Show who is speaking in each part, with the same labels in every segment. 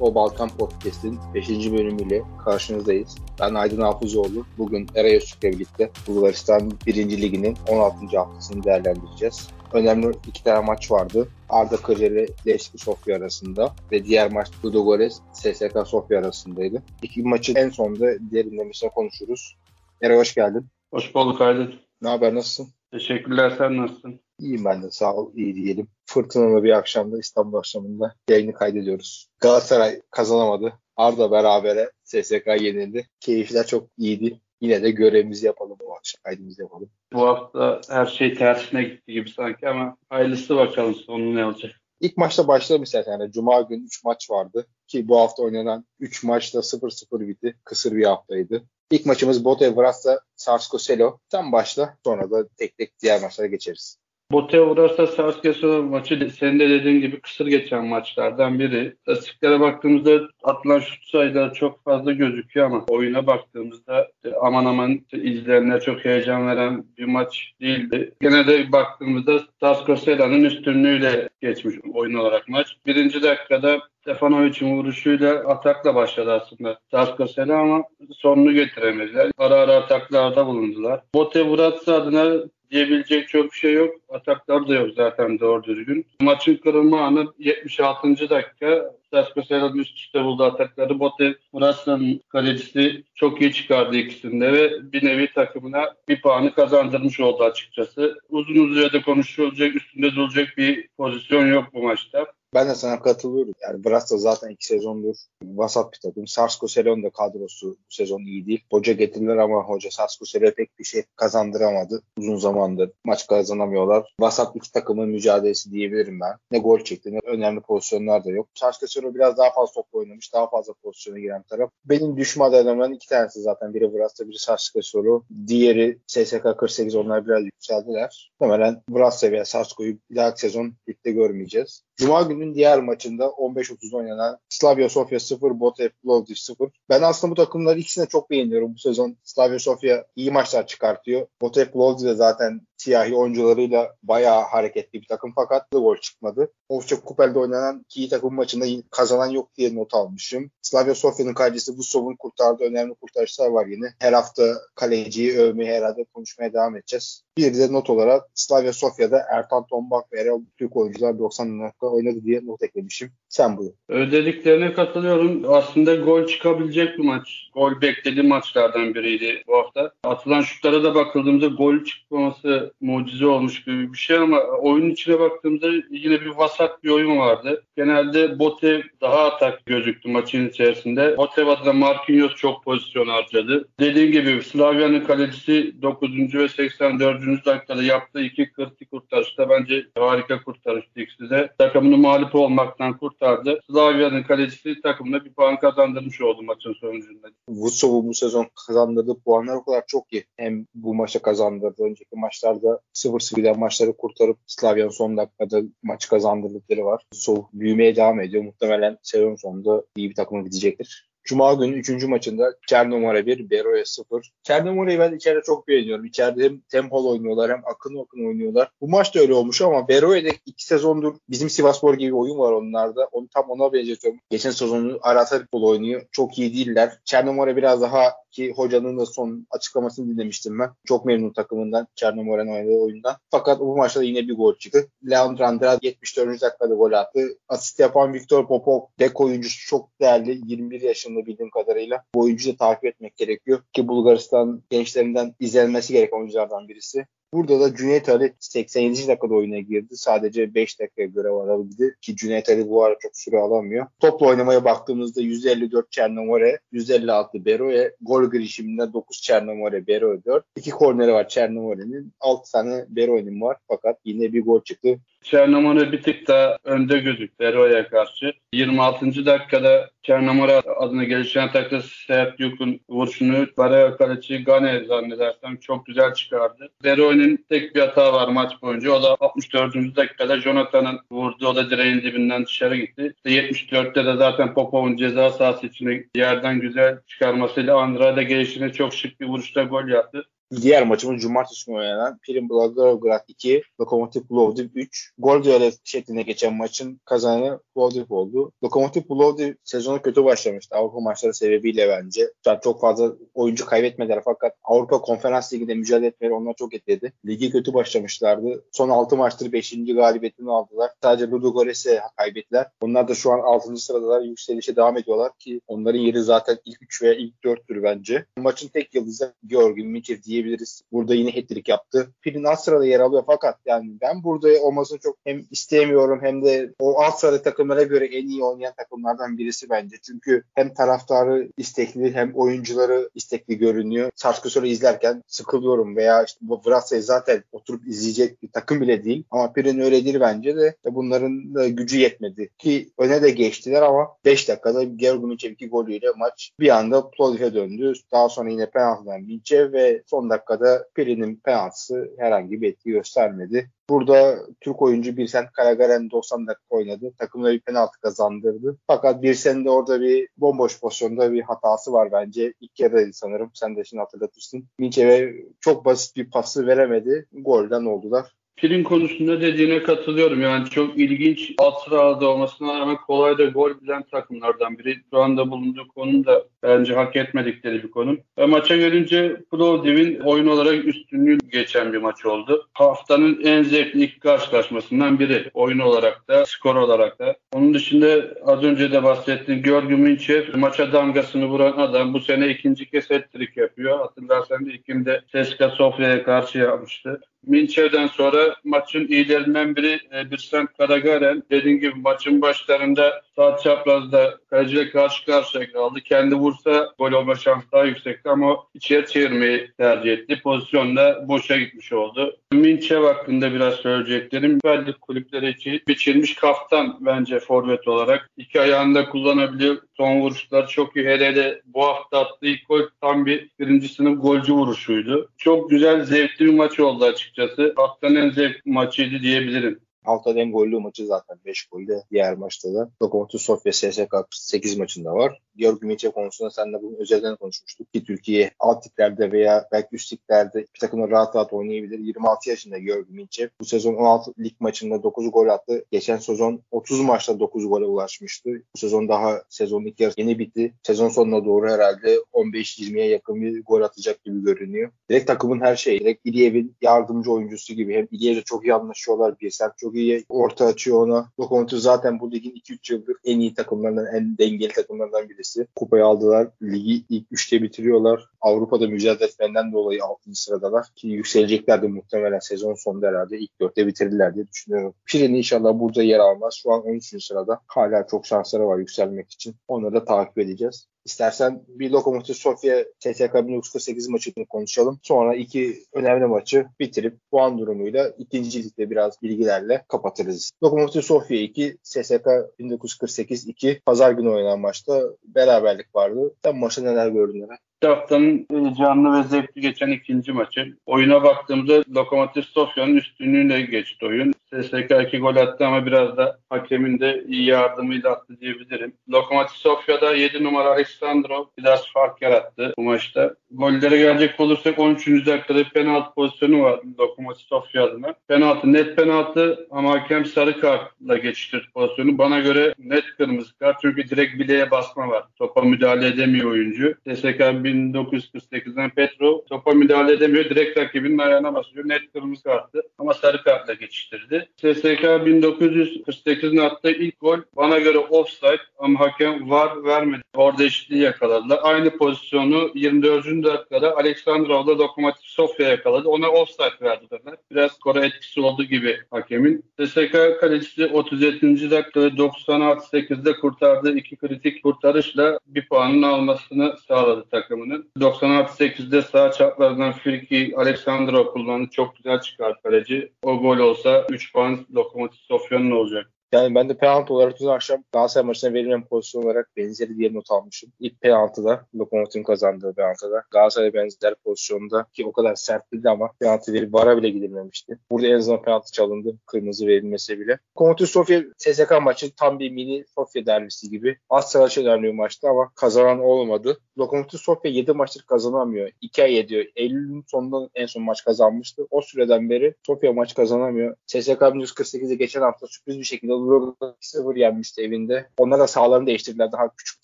Speaker 1: Futbol Balkan Podcast'in 5. bölümüyle karşınızdayız. Ben Aydın Hafızoğlu. Bugün Eray Öztürk'le birlikte Bulgaristan 1. Ligi'nin 16. haftasını değerlendireceğiz. Önemli iki tane maç vardı. Arda Kırcalı Leski Sofya arasında ve diğer maç Ludogorets SSK Sofya arasındaydı. İki maçın en sonunda derinlemesine konuşuruz. Eray hoş geldin.
Speaker 2: Hoş bulduk Aydın.
Speaker 1: Ne haber nasılsın?
Speaker 2: Teşekkürler sen nasılsın?
Speaker 1: İyiyim ben de sağ ol iyi diyelim. Fırtınalı bir akşamda İstanbul akşamında yayını kaydediyoruz. Galatasaray kazanamadı. Arda berabere SSK yenildi. Keyifler çok iyiydi. Yine de görevimizi yapalım bu akşam kaydımızı yapalım.
Speaker 2: Bu hafta her şey tersine gitti gibi sanki ama hayırlısı bakalım sonu ne olacak.
Speaker 1: İlk maçta başlayalım istersen. Yani Cuma günü 3 maç vardı. Ki bu hafta oynanan 3 maçta 0-0 bitti. Kısır bir haftaydı. İlk maçımız Bote Vras'la Sarsko Selo. Sen başla. Sonra da tek tek diğer maçlara geçeriz.
Speaker 2: Bote uğrarsa Sarskesov maçı senin de dediğin gibi kısır geçen maçlardan biri. Statistiklere baktığımızda atılan şut sayıları çok fazla gözüküyor ama oyuna baktığımızda aman aman izleyenler çok heyecan veren bir maç değildi. Gene de baktığımızda Sarskosela'nın üstünlüğüyle geçmiş oyun olarak maç. Birinci dakikada Stefanovic'in vuruşuyla atakla başladı aslında Sarskosela ama sonunu getiremediler. Ara ara ataklarda bulundular. Bote Vuratsa adına diyebilecek çok bir şey yok. Ataklar da yok zaten doğru düzgün. Maçın kırılma anı 76. dakika. Sasko üst üste buldu atakları. Bote Murasya'nın kalecisi çok iyi çıkardı ikisinde ve bir nevi takımına bir puanı kazandırmış oldu açıkçası. Uzun uzun da konuşulacak, üstünde durulacak bir pozisyon yok bu maçta.
Speaker 1: Ben de sana katılıyorum. Yani Brasta zaten iki sezondur vasat bir takım. Sarsko Selon da kadrosu bu sezon iyi değil. Hoca getirdiler ama hoca Sarsko Selon'a pek bir şey kazandıramadı. Uzun zamandır maç kazanamıyorlar. Vasat iki takımın mücadelesi diyebilirim ben. Ne gol çekti ne önemli pozisyonlar da yok. Sarsko Selon biraz daha fazla top oynamış. Daha fazla pozisyona giren taraf. Benim düşme adaylarımdan iki tanesi zaten. Biri Brasta, biri Sarsko Selon. Diğeri SSK 48 onlar biraz yükseldiler. Muhtemelen Brasta veya Sarsko'yu bir dahaki sezon ligde görmeyeceğiz. Cuma günün diğer maçında 15-30 oynanan Slavia Sofia 0, Botev Plovdiv 0. Ben aslında bu takımları ikisini de çok beğeniyorum bu sezon. Slavia Sofia iyi maçlar çıkartıyor. Botev Plovdiv de zaten siyahi oyuncularıyla bayağı hareketli bir takım fakat gol çıkmadı. Ovçak Kupel'de oynanan iki takım maçında kazanan yok diye not almışım. Slavia Sofya'nın kalecisi Vusov'un kurtardığı önemli kurtarışlar var yine. Her hafta kaleciyi övmeye herhalde konuşmaya devam edeceğiz. Bir de not olarak Slavia Sofya'da Ertan Tombak ve Erol Türk oyuncular 90 dakika oynadı diye not eklemişim. Sen buyur.
Speaker 2: Ödeliklerine katılıyorum. Aslında gol çıkabilecek bir maç. Gol beklediğim maçlardan biriydi bu hafta. Atılan şutlara da bakıldığımızda gol çıkmaması mucize olmuş gibi bir şey ama oyunun içine baktığımda yine bir vasat bir oyun vardı. Genelde Bote daha atak gözüktü maçın içerisinde. Bote adına Marquinhos çok pozisyon harcadı. Dediğim gibi Slavya'nın kalecisi 9. ve 84. dakikada yaptığı iki kırtı kurtarışta bence harika kurtarıştı ikisi de. Takımını mağlup olmaktan kurtardı. Slavya'nın kalecisi takımına bir puan kazandırmış oldu maçın sonucunda.
Speaker 1: Vutsov'u bu sezon kazandırdığı puanlar o kadar çok ki. Hem bu maçta kazandırdı. Önceki maçlarda 0-0 giden maçları kurtarıp Slavya'nın son dakikada maçı kazandırdıkları var. Vutsov büyümeye devam ediyor. Muhtemelen sezon sonunda iyi bir takıma gidecektir. Cuma günü 3. maçında Çernomor'a 1, Bero'ya 0. Çernomor'u ben içeride çok beğeniyorum. İçeride hem tempolu oynuyorlar hem akın akın oynuyorlar. Bu maç da öyle olmuş ama Bero'ya da 2 sezondur bizim Sivaspor gibi oyun var onlarda. Onu tam ona benzetiyorum. Geçen sezonu Arata futbol oynuyor. Çok iyi değiller. Çernomor'a biraz daha ki hocanın da son açıklamasını dinlemiştim ben. Çok memnun takımından Çernomor'un oynadığı oyundan. Fakat bu maçta yine bir gol çıktı. Leandro Andrade 74. dakikada gol attı. Asist yapan Viktor Popov dek oyuncusu çok değerli. 21 yaşında bildiğim kadarıyla. Bu oyuncuyu da takip etmek gerekiyor. Ki Bulgaristan gençlerinden izlenmesi gereken oyunculardan birisi. Burada da Cüneyt Ali 87. dakikada oyuna girdi. Sadece 5 dakika görev alabildi ki Cüneyt Ali bu ara çok süre alamıyor. Topla oynamaya baktığımızda 154 Çernomore, 156 Beroe, gol girişiminde 9 Çernomore, Beroe 4. 2 korneri var Çernomore'nin. 6 tane Beroe'nin var fakat yine bir gol çıktı.
Speaker 2: Çernomore bir tık da önde gözüktü Beroe'ye karşı. 26. dakikada Çernomore adına gelişen takı Sehat Yuk'un vuruşunu Baraya kaleci Gane zannedersem çok güzel çıkardı. Beroe'nin tek bir hata var maç boyunca. O da 64. dakikada Jonathan'ın vurdu. O da direğin dibinden dışarı gitti. 74'te de zaten Popov'un ceza sahası içine yerden güzel çıkarmasıyla Andrade gelişine çok şık bir vuruşta gol yaptı.
Speaker 1: Diğer maçımız cumartesi günü oynanan Pirin Blagoevgrad 2, Lokomotiv Plovdiv 3. Gol düello şeklinde geçen maçın kazananı Plovdiv oldu. Lokomotiv Plovdiv sezonu kötü başlamıştı Avrupa maçları sebebiyle bence. Yani çok fazla oyuncu kaybetmediler fakat Avrupa Konferans Ligi'nde mücadele etmeleri onlar çok etkiledi. Ligi kötü başlamışlardı. Son 6 maçtır 5. galibiyetini aldılar. Sadece Ludogorets'e kaybettiler. Onlar da şu an 6. sıradalar. Yükselişe devam ediyorlar ki onların yeri zaten ilk 3 veya ilk 4'tür bence. Maçın tek yıldızı Georgi Miçev diyebiliriz. Burada yine hat yaptı. Pirin alt sırada yer alıyor fakat yani ben burada olmasını çok hem istemiyorum hem de o alt sırada takımlara göre en iyi oynayan takımlardan birisi bence. Çünkü hem taraftarı istekli hem oyuncuları istekli görünüyor. Sarskısör'ü izlerken sıkılıyorum veya işte bu Vratsa'yı zaten oturup izleyecek bir takım bile değil. Ama Pirin öyle değil bence de. Bunların da gücü yetmedi. Ki öne de geçtiler ama 5 dakikada Georgi Miçev 2 golüyle maç bir anda Plovdiv'e döndü. Daha sonra yine penaltıdan Miçev ve son dakikada Pirin'in penaltısı herhangi bir etki göstermedi. Burada Türk oyuncu Birsen Karagaren 90 dakika oynadı. Takımda bir penaltı kazandırdı. Fakat Birsen'in de orada bir bomboş pozisyonda bir hatası var bence. İlk yarıdaydı sanırım. Sen de şimdi hatırlatırsın. Minçev'e çok basit bir pası veremedi. Golden oldular.
Speaker 2: Pilin konusunda dediğine katılıyorum. Yani çok ilginç alt sırada olmasına rağmen kolay da gol bilen takımlardan biri. Şu anda bulunduğu konum da bence hak etmedikleri bir konum. Ve maça gelince Plovdiv'in oyun olarak üstünlüğü geçen bir maç oldu. Haftanın en zevkli ilk karşılaşmasından biri. Oyun olarak da, skor olarak da. Onun dışında az önce de bahsettiğim Georgi Minçev maça damgasını vuran adam bu sene ikinci kez hat-trick yapıyor. Hatırlarsan ilkinde Ceska Sofya'ya karşı yapmıştı. Minçev'den sonra maçın iyilerinden biri e, Birsent Karagaren. Dediğim gibi maçın başlarında sağ çaprazda kaleciyle karşı karşıya kaldı. Kendi vursa gol olma şansı daha yüksekti ama içeri çevirmeyi tercih etti. Pozisyonda boşa gitmiş oldu. Minçev hakkında biraz söyleyeceklerim. Belli kulüpleri için biçilmiş kaftan bence forvet olarak. İki ayağında kullanabiliyor. Son vuruşlar çok iyi. Hele de bu hafta attığı ilk gol tam bir birinci sınıf golcü vuruşuydu. Çok güzel, zevkli bir maç oldu açıkçası. Haftanın en zevkli maçıydı diyebilirim.
Speaker 1: Haftanın en gollü maçı zaten 5 golde. Diğer maçta da Lokomotiv Sofya SSK 8 maçında var. Georg Miçev konusunda seninle bunun özelden konuşmuştuk ki Türkiye alt liglerde veya belki üst liglerde bir takımda rahat rahat oynayabilir. 26 yaşında Georg Miçev. Bu sezon 16 lig maçında 9 gol attı. Geçen sezon 30 maçta 9 gole ulaşmıştı. Bu sezon daha sezon ilk yarısı yeni bitti. Sezon sonuna doğru herhalde 15-20'ye yakın bir gol atacak gibi görünüyor. Direkt takımın her şeyi. Direkt İliyev'in yardımcı oyuncusu gibi. Hem İliyev'le çok iyi anlaşıyorlar. Bir sen çok iyi orta açıyor ona. Lokomotiv zaten bu ligin 2-3 yıldır en iyi takımlarından, en dengeli takımlardan birisi. Kupayı aldılar. Ligi ilk üçte bitiriyorlar. Avrupa'da mücadele etmenden dolayı 6. sıradalar. Ki yükselecekler de muhtemelen sezon sonunda herhalde ilk dörtte bitirirler diye düşünüyorum. Pirin inşallah burada yer almaz. Şu an 13. sırada. Hala çok şansları var yükselmek için. Onları da takip edeceğiz. İstersen bir Lokomotiv Sofya TSK 1948 maçını konuşalım. Sonra iki önemli maçı bitirip puan durumuyla ikinci ligde biraz bilgilerle kapatırız. Lokomotiv Sofya 2, SSK 1948 2. Pazar günü oynanan maçta beraberlik vardı. Sen maçta neler gördün?
Speaker 2: Haftanın canlı ve zevkli geçen ikinci maçı. Oyuna baktığımızda Lokomotiv Sofya'nın üstünlüğüyle geçti oyun. SSK 2 gol attı ama biraz da hakemin de yardımıyla attı diyebilirim. Lokomotiv Sofya'da 7 numara Alexandro biraz fark yarattı bu maçta. Gollere gelecek olursak 13. dakikada penaltı pozisyonu var Lokomotiv Sofya adına. Penaltı net penaltı ama hakem sarı kartla geçiştirdi pozisyonu. Bana göre net kırmızı kart çünkü direkt bileğe basma var. Topa müdahale edemiyor oyuncu. SSK 1948'den Petro topa müdahale edemiyor. Direkt rakibinin ayağına basıyor. Net kırmızı kartı ama sarı kartla geçiştirdi. SSK 1948'in attığı ilk gol bana göre offside ama hakem var vermedi. Orada eşitliği yakaladılar. Aynı pozisyonu 24. dakikada Aleksandrov'da Lokomotiv Sofya yakaladı. Ona offside verdiler. Biraz skora etkisi olduğu gibi hakemin. SSK kalecisi 37. dakikada 96 8'de kurtardığı iki kritik kurtarışla bir puanın almasını sağladı takımının. 96 8'de sağ çaprazdan Firki Aleksandrov kullandı. Çok güzel çıkardı kaleci. O gol olsa 3 puan Lokomotiv Sofya'nın olacak.
Speaker 1: Yani ben de penaltı olarak dün akşam Galatasaray maçına verilen pozisyon olarak benzeri diye not almışım. İlk penaltıda Lokomotiv'in kazandığı penaltıda Galatasaray benzer pozisyonda ki o kadar sert değildi ama penaltı verip vara bile gidilmemişti. Burada en azından penaltı çalındı. Kırmızı verilmesi bile. Lokomotiv Sofya SSK maçı tam bir mini Sofya derbisi gibi. Az savaş ilerliyor maçta ama kazanan olmadı. Lokomotiv Sofya 7 maçtır kazanamıyor. 2 ay ediyor. Eylül'ün sonunda en son maç kazanmıştı. O süreden beri Sofya maç kazanamıyor. SSK 148'de geçen hafta sürpriz bir şekilde Lugano 0 yenmişti evinde. Onlar da sahalarını değiştirdiler. Daha küçük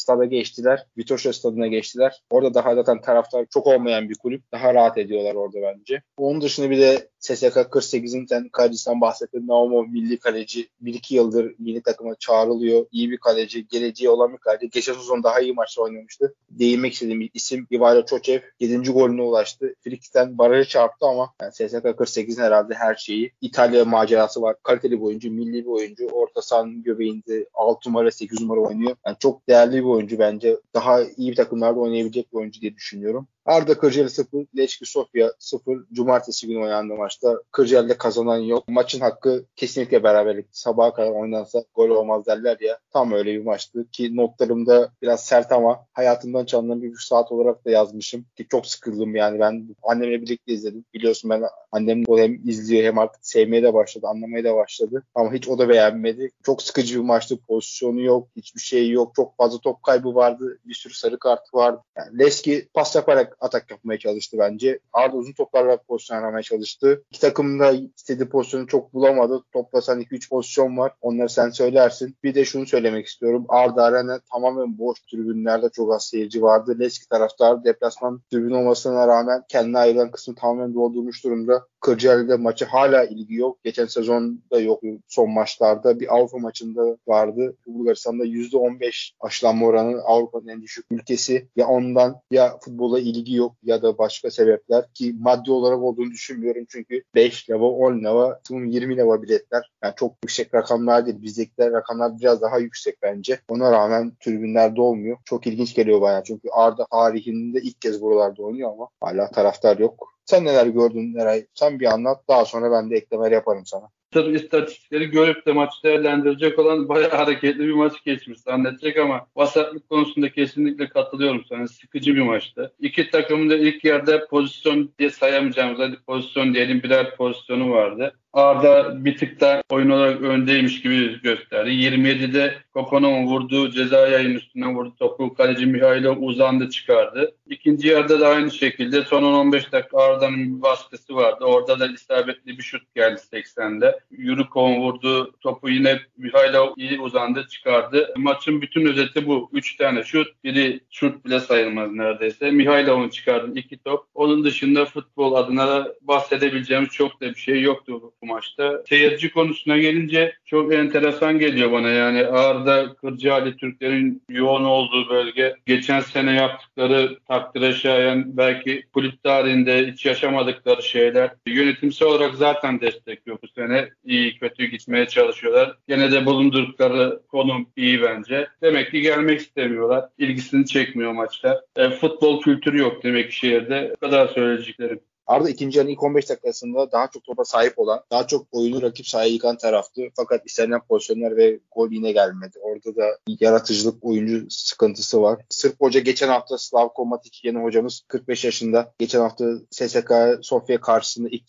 Speaker 1: stada geçtiler. Vitorya stadına geçtiler. Orada daha zaten taraftar çok olmayan bir kulüp. Daha rahat ediyorlar orada bence. Onun dışında bir de SSK 48'in sen kalecisinden bahsettin. Naumov milli kaleci. 1-2 yıldır yeni takıma çağrılıyor. İyi bir kaleci. Geleceği olan bir kaleci. Geçen sezon daha iyi maçlar oynamıştı. Değinmek istediğim isim Ivaylo Çoçev 7. golüne ulaştı. Frikik'ten barajı çarptı ama yani SSK 48'in herhalde her şeyi. İtalya macerası var. Kaliteli bir oyuncu, milli bir oyuncu. Orta sahanın göbeğinde 6 numara 8 numara oynuyor. Yani çok değerli bir oyuncu bence. Daha iyi bir takımlarda oynayabilecek bir oyuncu diye düşünüyorum. Arda Kırcalı 0, Leçki Sofya 0. Cumartesi günü oynandı maçta. Kırcalı'da kazanan yok. Maçın hakkı kesinlikle beraberlik. Sabaha kadar oynansa gol olmaz derler ya. Tam öyle bir maçtı ki notlarımda biraz sert ama hayatımdan çalınan bir saat olarak da yazmışım. Ki çok sıkıldım yani ben annemle birlikte izledim. Biliyorsun ben annem hem izliyor hem artık sevmeye de başladı, anlamaya da başladı. Ama hiç o da beğenmedi. Çok sıkıcı bir maçtı. Pozisyonu yok, hiçbir şey yok. Çok fazla top kaybı vardı. Bir sürü sarı kartı vardı. Yani Leski pas yaparak atak yapmaya çalıştı bence. Arda uzun toplarla pozisyon aramaya çalıştı. İki takım da istediği pozisyonu çok bulamadı. Toplasan 2-3 pozisyon var. Onları sen söylersin. Bir de şunu söylemek istiyorum. Arda Arena tamamen boş tribünlerde çok az seyirci vardı. Leski taraftar deplasman tribün olmasına rağmen kendine ayrılan kısmı tamamen doldurmuş durumda. Kırcaali'de maçı hala ilgi yok. Geçen sezonda yok son maçlarda. Bir Avrupa maçında vardı. Bulgaristan'da %15 aşılanma oranı Avrupa'nın en düşük ülkesi. Ya ondan ya futbola ilgi yok ya da başka sebepler ki maddi olarak olduğunu düşünmüyorum. Çünkü 5 leva, 10 leva, 20 leva biletler. Yani çok yüksek rakamlar değil. Bizdekiler rakamlar biraz daha yüksek bence. Ona rağmen tribünlerde olmuyor. Çok ilginç geliyor bayağı. Çünkü Arda tarihinde ilk kez buralarda oynuyor ama hala taraftar yok. Sen neler gördün Neray? Sen bir anlat. Daha sonra ben de eklemeler yaparım sana.
Speaker 2: Tabii istatistikleri görüp de maçı değerlendirecek olan bayağı hareketli bir maç geçmiş zannedecek ama vasatlık konusunda kesinlikle katılıyorum sana. Sıkıcı bir maçtı. İki takımın da ilk yerde pozisyon diye sayamayacağımız hadi pozisyon diyelim birer pozisyonu vardı. Arda bir tık da oyun olarak öndeymiş gibi gösterdi. 27'de Kokonov'un vurduğu ceza yayın üstüne vurdu topu. Kaleci Mihailov uzandı çıkardı. İkinci yarıda da aynı şekilde son 15 dakika Arda'nın bir baskısı vardı. Orada da isabetli bir şut geldi 80'de. Yurukon vurdu topu yine Mihailov iyi uzandı çıkardı. Maçın bütün özeti bu. 3 tane şut. Biri şut bile sayılmaz neredeyse. Mihailov'un çıkardı iki top. Onun dışında futbol adına bahsedebileceğimiz çok da bir şey yoktu bu maçta. Seyirci konusuna gelince çok enteresan geliyor bana. Yani Ağrı'da Kırcaali Türklerin yoğun olduğu bölge. Geçen sene yaptıkları takdire şayan belki kulüp tarihinde hiç yaşamadıkları şeyler. Yönetimsel olarak zaten destek yok bu sene. İyi kötü gitmeye çalışıyorlar. Gene de bulundurdukları konum iyi bence. Demek ki gelmek istemiyorlar. İlgisini çekmiyor maçlar. E, futbol kültürü yok demek ki şehirde. Bu kadar söyleyeceklerim.
Speaker 1: Arda ikinci yarının ilk 15 dakikasında daha çok topa sahip olan, daha çok oyunu rakip sahaya yıkan taraftı. Fakat istenilen pozisyonlar ve gol yine gelmedi. Orada da yaratıcılık oyuncu sıkıntısı var. Sırp Hoca geçen hafta Slavko Matic yeni hocamız 45 yaşında. Geçen hafta SSK Sofya karşısında ilk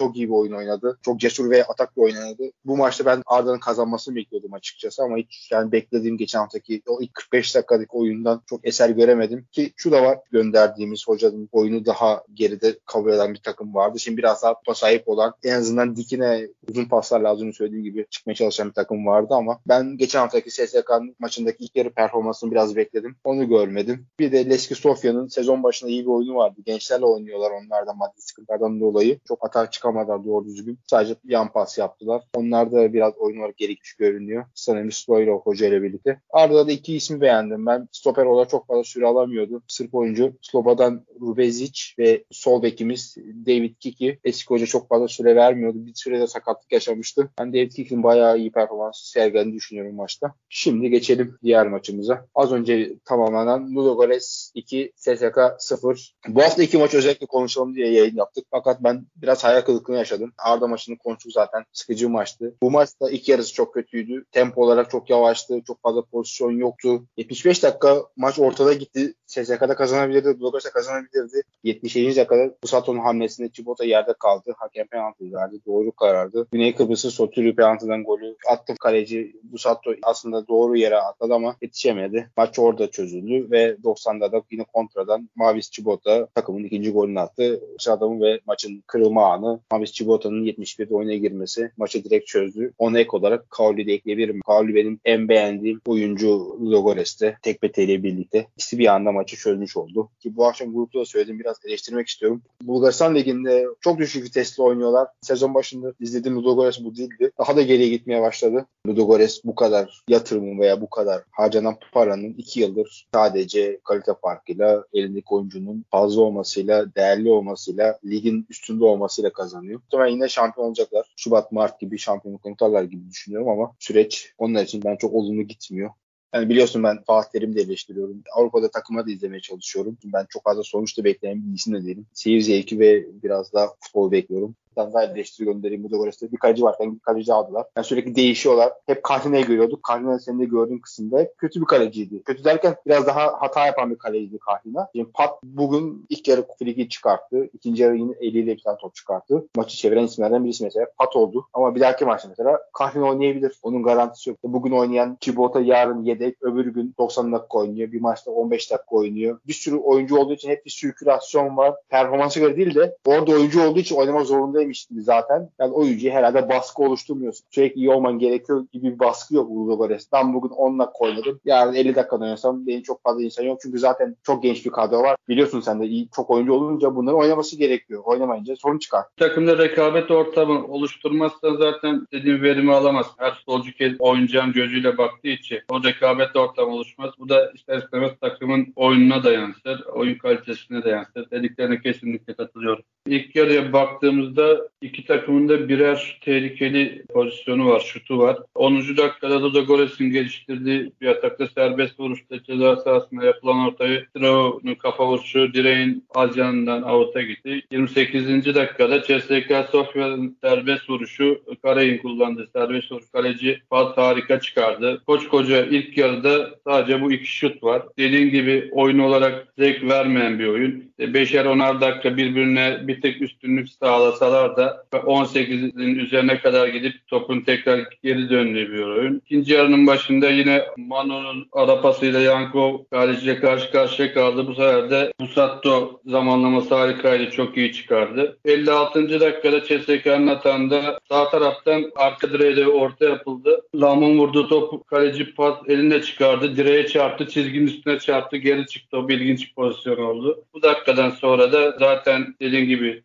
Speaker 1: çok iyi bir oyun oynadı. Çok cesur ve atak bir oynadı. Bu maçta ben Arda'nın kazanmasını bekliyordum açıkçası ama hiç yani beklediğim geçen haftaki o ilk 45 dakikalık oyundan çok eser göremedim ki şu da var gönderdiğimiz hocanın oyunu daha geride kabul eden bir takım vardı. Şimdi biraz daha topa sahip olan en azından dikine uzun paslar lazım söylediğim gibi çıkmaya çalışan bir takım vardı ama ben geçen haftaki SSK'nın maçındaki ilk yarı performansını biraz bekledim. Onu görmedim. Bir de Leski Sofya'nın sezon başında iyi bir oyunu vardı. Gençlerle oynuyorlar onlardan maddi sıkıntılardan dolayı. Çok atak çıkamadılar doğru düzgün. Sadece yan pas yaptılar. Onlar da biraz oyun olarak gerekmiş görünüyor. Sanırım Stoylov Hoca ile birlikte. Arda'da da iki ismi beğendim. Ben stoper olarak çok fazla süre alamıyordu. Sırp oyuncu Sloba'dan Rubezic ve sol bekimiz David Kiki eski hoca çok fazla süre vermiyordu. Bir sürede sakatlık yaşamıştı. Ben David Kiki'nin bayağı iyi performans sergilediğini düşünüyorum maçta. Şimdi geçelim diğer maçımıza. Az önce tamamlanan Ludogorets 2, SSK 0. Bu hafta iki maç özellikle konuşalım diye yayın yaptık. Fakat ben biraz hayal kırıklığını yaşadım. Arda maçını konuştuk zaten. Sıkıcı maçtı. Bu maçta ilk yarısı çok kötüydü. Tempo olarak çok yavaştı. Çok fazla pozisyon yoktu. 75 dakika maç ortada gitti. SSK'da kazanabilirdi. Ludogorets'e kazanabilirdi. 77. dakikada Busato'nun hamlesinde Chibota yerde kaldı. Hakem penaltı verdi. Doğru karardı. Güney Kıbrıs'ı Sotürü penaltıdan golü attı kaleci. Busato aslında doğru yere atladı ama yetişemedi. Maç orada çözüldü ve 90'da da yine kontradan Mavis Chibota takımın ikinci golünü attı. Adamı ve maçın kırılma anı Mavis Chibota'nın 71'de oyuna girmesi maçı direkt çözdü. Ona ek olarak Kauli de ekleyebilirim. Kauli benim en beğendiğim oyuncu Logores'te Tekbete ile birlikte. İkisi bir anda maçı çözmüş oldu. Ki bu akşam grupta da söyledim biraz eleştirmek istiyorum. Bulgaristan Ligi'nde çok düşük vitesli oynuyorlar. Sezon başında izlediğim Ludogorets bu değildi. Daha da geriye gitmeye başladı. Ludogorets bu kadar yatırımın veya bu kadar harcanan paranın iki yıldır sadece kalite farkıyla elindeki oyuncunun fazla olmasıyla, değerli olmasıyla, ligin üstünde olmasıyla kazanıyor. Muhtemelen yine şampiyon olacaklar. Şubat, Mart gibi şampiyonluk konutarlar gibi düşünüyorum ama süreç onlar için ben çok olumlu gitmiyor. Yani biliyorsun ben Fatih Terim'i de eleştiriyorum. Avrupa'da takıma da izlemeye çalışıyorum. Ben çok fazla sonuç da bekleyen bir isim de değilim. Seyir zevki ve biraz daha futbol bekliyorum daha eleştiri göndereyim Ludogorets'te. Bir kaleci var. Yani kaleci aldılar. Yani sürekli değişiyorlar. Hep Kartine'yi görüyorduk. Kartine senin de gördüğün kısımda kötü bir kaleciydi. Kötü derken biraz daha hata yapan bir kaleciydi Kartine. Yani Pat bugün ilk yarı friki çıkarttı. İkinci yarı yine eliyle bir tane top çıkarttı. Maçı çeviren isimlerden birisi mesela Pat oldu. Ama bir dahaki maçta mesela Kartine oynayabilir. Onun garantisi yok. Bugün oynayan Chibota yarın yedek. Öbür gün 90 dakika oynuyor. Bir maçta 15 dakika oynuyor. Bir sürü oyuncu olduğu için hep bir sirkülasyon var. Performansı göre değil de orada oyuncu olduğu için oynama gibi zaten. Yani oyuncuya herhalde baskı oluşturmuyorsun. Sürekli iyi olman gerekiyor gibi bir baskı yok Ludogorets. Ben bugün 10 dakika oynadım. Yarın 50 dakika oynasam benim çok fazla insan yok. Çünkü zaten çok genç bir kadro var. Biliyorsun sen de iyi, çok oyuncu olunca bunları oynaması gerekiyor. Oynamayınca sorun çıkar.
Speaker 2: Takımda rekabet ortamı oluşturmazsan zaten dediğim verimi alamazsın. Her futbolcu oynayacağım gözüyle baktığı için o rekabet ortamı oluşmaz. Bu da ister istemez takımın oyununa da yansır. Oyun kalitesine de yansır. Dediklerine kesinlikle katılıyorum. İlk yarıya baktığımızda iki takımın da birer tehlikeli pozisyonu var, şutu var. 10. dakikada da Gores'in geliştirdiği bir atakta serbest vuruşta ceza sahasında yapılan ortayı Trao'nun kafa vuruşu direğin az yanından avuta gitti. 28. dakikada CSK Sofya'nın serbest vuruşu Karay'ın kullandığı serbest vuruş kaleci Fat harika çıkardı. Koç koca ilk yarıda sadece bu iki şut var. Dediğim gibi oyun olarak zevk vermeyen bir oyun. Beşer onar dakika birbirine bir tek üstünlük sağlasalar da 18'in üzerine kadar gidip topun tekrar geri döndüğü bir oyun. İkinci yarının başında yine Mano'nun arapasıyla Yankov kaleciyle karşı karşıya kaldı. Bu sefer de Busatto zamanlaması harikaydı. Çok iyi çıkardı. 56. dakikada CSK'nın atağında sağ taraftan arka direğe orta yapıldı. Lam'ın vurduğu top kaleci pas elinde çıkardı. Direğe çarptı. Çizginin üstüne çarptı. Geri çıktı. O bir ilginç pozisyon oldu. Bu dakikadan sonra da zaten dediğim gibi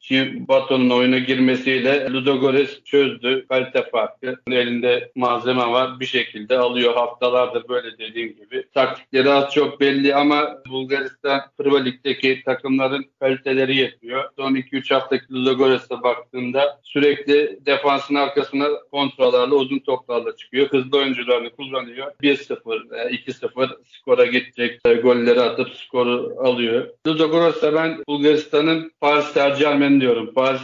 Speaker 2: Bato'nun oyuna girmesiyle Ludogorets çözdü. Kalite farkı. Elinde malzeme var. Bir şekilde alıyor. Haftalardır böyle dediğim gibi. Taktikleri az çok belli ama Bulgaristan Prva Lig'deki takımların kaliteleri yetmiyor. Son 2-3 haftaki Ludogorets'e baktığında sürekli defansın arkasına kontralarla uzun toplarla çıkıyor. Hızlı oyuncularını kullanıyor. 1-0, 2-0 skora gidecek. Golleri atıp skoru alıyor. Ludogorets'e ben Bulgaristan'ın Paris Saint-Germain diyorum. Paris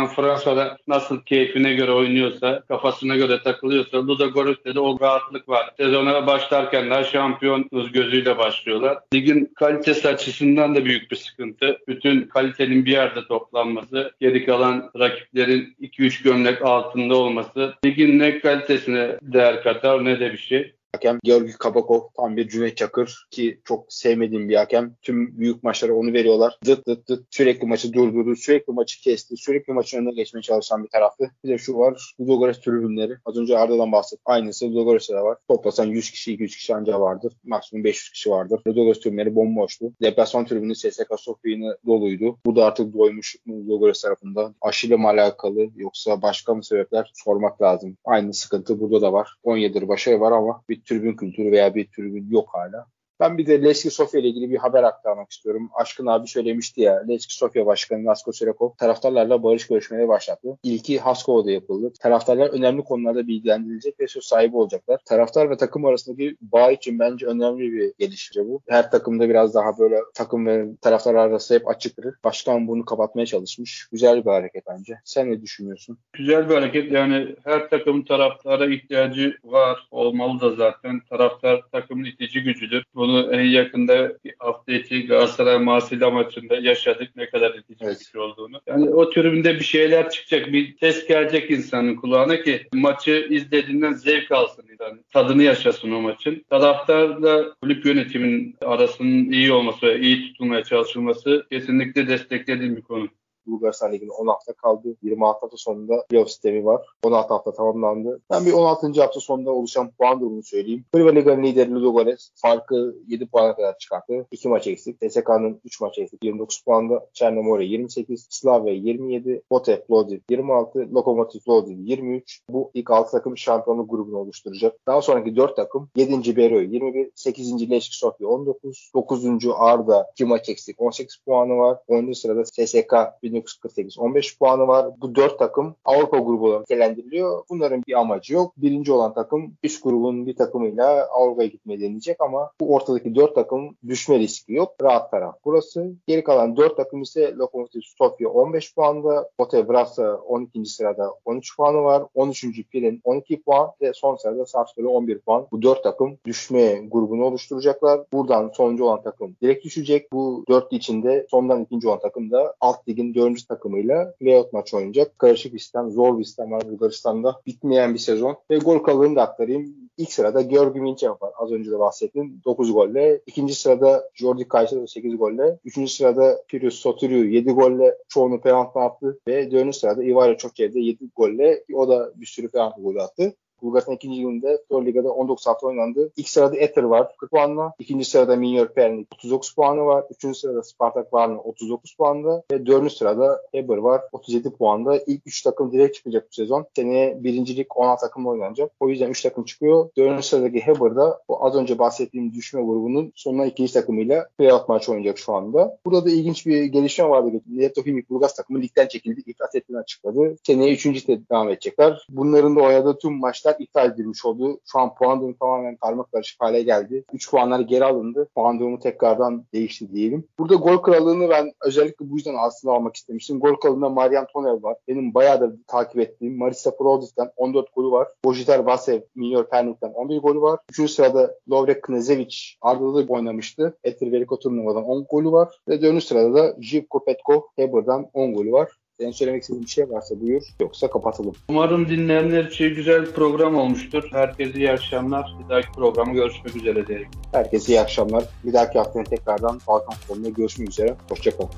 Speaker 2: Saint-Germain Fransa'da nasıl keyfine göre oynuyorsa, kafasına göre takılıyorsa Ludogorets'te de o rahatlık var. Sezona başlarken daha şampiyonuz gözüyle başlıyorlar. Ligin kalitesi açısından da büyük bir sıkıntı. Bütün kalitenin bir yerde toplanması, geri kalan rakiplerin 2-3 gömlek altında olması ligin ne kalitesine değer katar ne de bir şey.
Speaker 1: Hakem Georgi Kabakov tam bir Cüneyt Çakır ki çok sevmediğim bir hakem. Tüm büyük maçlara onu veriyorlar. Dıt dıt dıt sürekli maçı durdurdu, sürekli maçı kesti, sürekli maçın önüne geçmeye çalışan bir tarafı. Bir de şu var, Ludogorets tribünleri. Az önce Arda'dan bahsettim. Aynısı Ludogorets'te de var. Toplasan 100 kişi, 200 kişi anca vardır. Maksimum 500 kişi vardır. Ludogorets tribünleri bomboştu. Deplasman tribünü SSK Sofya doluydu. Bu da artık doymuş Ludogorets tarafından. Aşıyla mı alakalı yoksa başka mı sebepler sormak lazım. Aynı sıkıntı burada da var. 17 başarı var ama bir tribün kültürü veya bir tribün yok hala. Ben bir de Leski Sofya ile ilgili bir haber aktarmak istiyorum. Aşkın abi söylemişti ya Leski Sofya Başkanı Nasko Serekov taraftarlarla barış görüşmeleri başlattı. İlki Haskova'da yapıldı. Taraftarlar önemli konularda bilgilendirilecek ve söz sahibi olacaklar. Taraftar ve takım arasındaki bağ için bence önemli bir gelişme bu. Her takımda biraz daha böyle takım ve taraftar arası hep açıktır. Başkan bunu kapatmaya çalışmış. Güzel bir hareket bence. Sen ne düşünüyorsun?
Speaker 2: Güzel bir hareket. Yani her takım taraftara ihtiyacı var. Olmalı da zaten. Taraftar takımın itici gücüdür. Bunu en yakında hafta içi Galatasaray Marsilya maçında yaşadık ne kadar itici evet. güç olduğunu. Yani o tribünde bir şeyler çıkacak. Bir ses gelecek insanın kulağına ki maçı izlediğinden zevk alsın. Yani tadını yaşasın o maçın. Taraftarla kulüp yönetimin arasının iyi olması ve iyi tutulmaya çalışılması kesinlikle desteklediğim bir konu.
Speaker 1: Bulgaristan Ligi'nin 10 hafta kaldı. 26 hafta sonunda playoff sistemi var. 16 hafta tamamlandı. Ben bir 16. hafta sonunda oluşan puan durumunu söyleyeyim. Priva Liga'nın lideri Ludogorets farkı 7 puana kadar çıkarttı. 2 maç eksik. TSK'nın 3 maç eksik. 29 puanda. Çernomorya 28. Slavia 27. Botev Plovdiv 26. Lokomotiv Plovdiv 23. Bu ilk 6 takım şampiyonluk grubunu oluşturacak. Daha sonraki 4 takım 7. Beroy 21. 8. Leşki Sofya 19. 9. Arda 2 maç eksik. 18 puanı var. 10. sırada TSK 1948 15 puanı var. Bu 4 takım Avrupa grubu olarak nitelendiriliyor. Bunların bir amacı yok. Birinci olan takım üst grubun bir takımıyla Avrupa'ya gitmeyi deneyecek ama bu ortadaki 4 takım düşme riski yok. Rahat taraf burası. Geri kalan 4 takım ise Lokomotiv Sofya 15 puanda, Bote Brasa 12. sırada 13 puanı var. 13. Pilin 12 puan ve son sırada Sarpsborg 11 puan. Bu 4 takım düşme grubunu oluşturacaklar. Buradan sonuncu olan takım direkt düşecek. Bu dörtlü içinde sondan ikinci olan takım da alt ligin 4 dördüncü takımıyla playout maç oynayacak. Karışık bir sistem, zor bir sistem var Bulgaristan'da. Bitmeyen bir sezon. Ve gol kalırını da aktarayım. İlk sırada Georgi Minçev var. Az önce de bahsettim. 9 golle. İkinci sırada Jordi Kaysa 8 golle. Üçüncü sırada Pirius Sotiriou 7 golle. Çoğunu penaltı attı. Ve dördüncü sırada Ivario Çokçev de 7 golle. O da bir sürü penaltı golü attı. Bulgaristan ikinci liginde Pro Liga'da 19 hafta oynandı. İlk sırada Ether var 40 puanla. İkinci sırada Minyor Pernik 39 puanı var. Üçüncü sırada Spartak Varna 39 puanda. Ve dördüncü sırada Eber var 37 puanda. İlk 3 takım direkt çıkacak bu sezon. Seneye birincilik 16 takımla oynanacak. O yüzden 3 takım çıkıyor. Dördüncü sıradaki Heber'da o az önce bahsettiğim düşme grubunun sonuna ikinci takımıyla playout maç oynayacak şu anda. Burada da ilginç bir gelişme vardı. Leto Himik Bulgas takımı ligden çekildi. İflas ettiğini açıkladı. Seneye üçüncü devam edecekler. Bunların da oynadığı tüm maçlar maçlar iptal edilmiş oldu. Şu an puan durumu tamamen karma karışık hale geldi. 3 puanlar geri alındı. Puan durumu tekrardan değişti diyelim. Burada gol krallığını ben özellikle bu yüzden aslında almak istemiştim. Gol krallığında Marian Tonev var. Benim bayağı da takip ettiğim Marisa Prodic'ten 14 golü var. Bojitar Vasev, Minyor Pernik'ten 11 golü var. Üçüncü sırada Lovrek Knezevic Arda'da oynamıştı. Etir Veliko turnuvadan 10 golü var. Ve dönüş sırada da Jivko Petko Heber'dan 10 golü var. Senin söylemek istediğin bir şey varsa buyur. Yoksa kapatalım.
Speaker 2: Umarım dinleyenler için güzel bir program olmuştur. Herkese iyi akşamlar. Bir dahaki programı görüşmek üzere diyelim.
Speaker 1: Herkese iyi akşamlar. Bir dahaki hafta tekrardan Balkan Fonu'nda görüşmek üzere. Hoşçakalın.